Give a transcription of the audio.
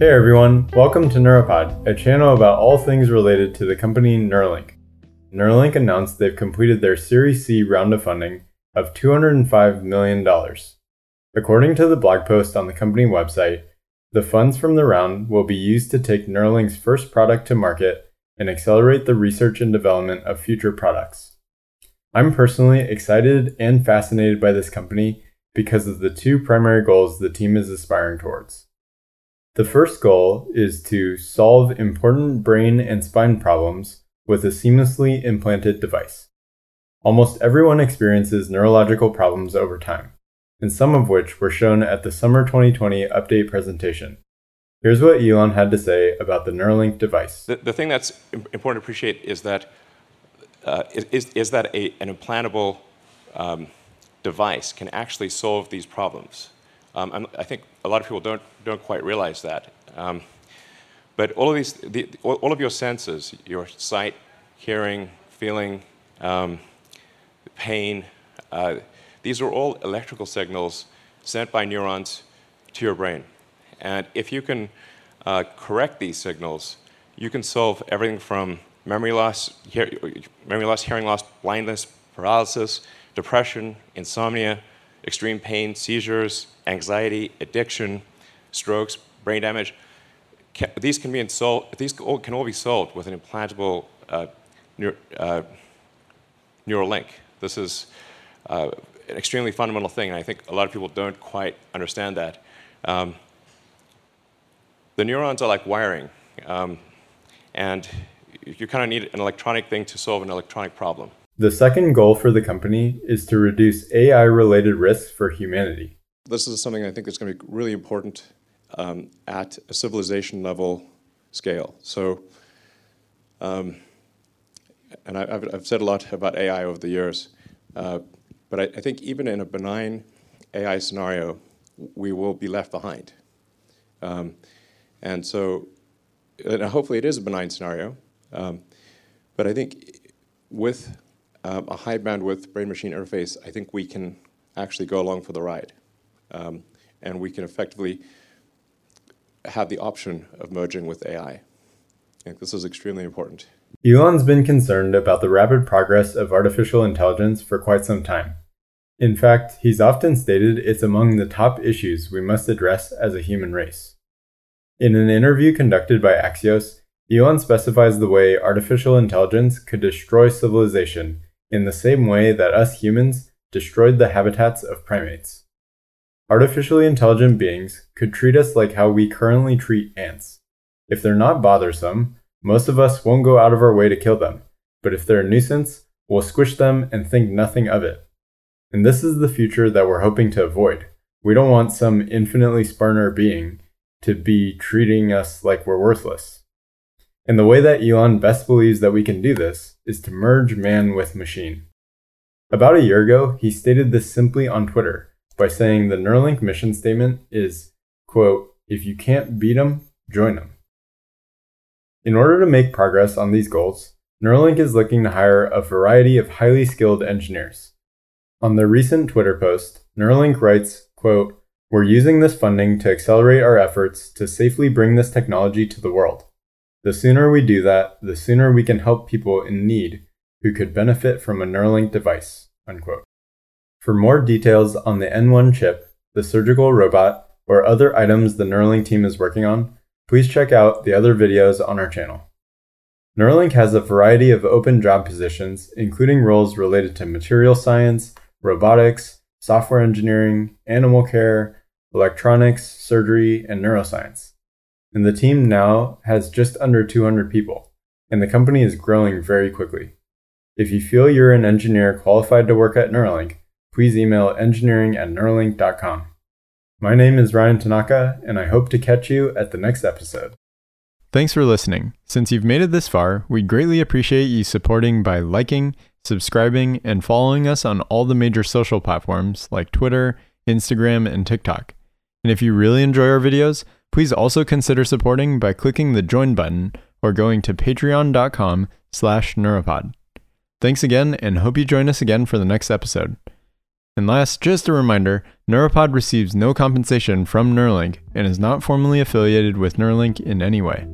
Hey everyone, welcome to Neuropod, a channel about all things related to the company Neuralink. Neuralink announced they've completed their Series C round of funding of $205 million. According to the blog post on the company website, the funds from the round will be used to take Neuralink's first product to market and accelerate the research and development of future products. I'm personally excited and fascinated by this company because of the two primary goals the team is aspiring towards. The first goal is to solve important brain and spine problems with a seamlessly implanted device. Almost everyone experiences neurological problems over time, and some of which were shown at the summer 2020 update presentation. Here's what Elon had to say about the Neuralink device. The, the thing that's important to appreciate is that uh, is, is that a, an implantable um, device can actually solve these problems. Um, i think a lot of people don't, don't quite realize that. Um, but all of these, the, all of your senses, your sight, hearing, feeling, um, pain, uh, these are all electrical signals sent by neurons to your brain. And if you can uh, correct these signals, you can solve everything from memory loss, hear, memory loss, hearing loss, blindness, paralysis, depression, insomnia, extreme pain, seizures, anxiety, addiction, strokes, brain damage. Can, these can be these can all be solved with an implantable uh, neur, uh, neural link. This is uh, an extremely fundamental thing, and I think a lot of people don't quite understand that. Um, the neurons are like wiring, um, and you kind of need an electronic thing to solve an electronic problem. The second goal for the company is to reduce AI related risks for humanity. This is something I think is going to be really important um, at a civilization level scale. So, um, and I, have I've said a lot about AI over the years, uh, but I, I, think even in a benign AI scenario, we will be left behind. Um, and so, and hopefully it is a benign scenario, um, but I think with um, a high bandwidth brain machine interface, I think we can actually go along for the ride. Um, and we can effectively have the option of merging with AI. I think this is extremely important. Elon's been concerned about the rapid progress of artificial intelligence for quite some time. In fact, he's often stated it's among the top issues we must address as a human race. In an interview conducted by Axios, Elon specifies the way artificial intelligence could destroy civilization in the same way that us humans destroyed the habitats of primates. Artificially intelligent beings could treat us like how we currently treat ants. If they're not bothersome, most of us won't go out of our way to kill them, but if they're a nuisance, we'll squish them and think nothing of it. And this is the future that we're hoping to avoid. We don't want some infinitely smarter being to be treating us like we're worthless. And the way that Elon best believes that we can do this is to merge man with machine. About a year ago, he stated this simply on Twitter by saying the Neuralink mission statement is, quote, if you can't beat them, join them. In order to make progress on these goals, Neuralink is looking to hire a variety of highly skilled engineers. On their recent Twitter post, Neuralink writes, quote, We're using this funding to accelerate our efforts to safely bring this technology to the world. The sooner we do that, the sooner we can help people in need who could benefit from a Neuralink device. Unquote. For more details on the N1 chip, the surgical robot, or other items the Neuralink team is working on, please check out the other videos on our channel. Neuralink has a variety of open job positions, including roles related to material science, robotics, software engineering, animal care, electronics, surgery, and neuroscience and the team now has just under 200 people, and the company is growing very quickly. If you feel you're an engineer qualified to work at Neuralink, please email engineering at neuralink.com. My name is Ryan Tanaka, and I hope to catch you at the next episode. Thanks for listening. Since you've made it this far, we'd greatly appreciate you supporting by liking, subscribing, and following us on all the major social platforms like Twitter, Instagram, and TikTok. And if you really enjoy our videos, Please also consider supporting by clicking the join button or going to patreon.com slash neuropod. Thanks again and hope you join us again for the next episode. And last, just a reminder Neuropod receives no compensation from Neuralink and is not formally affiliated with Neuralink in any way.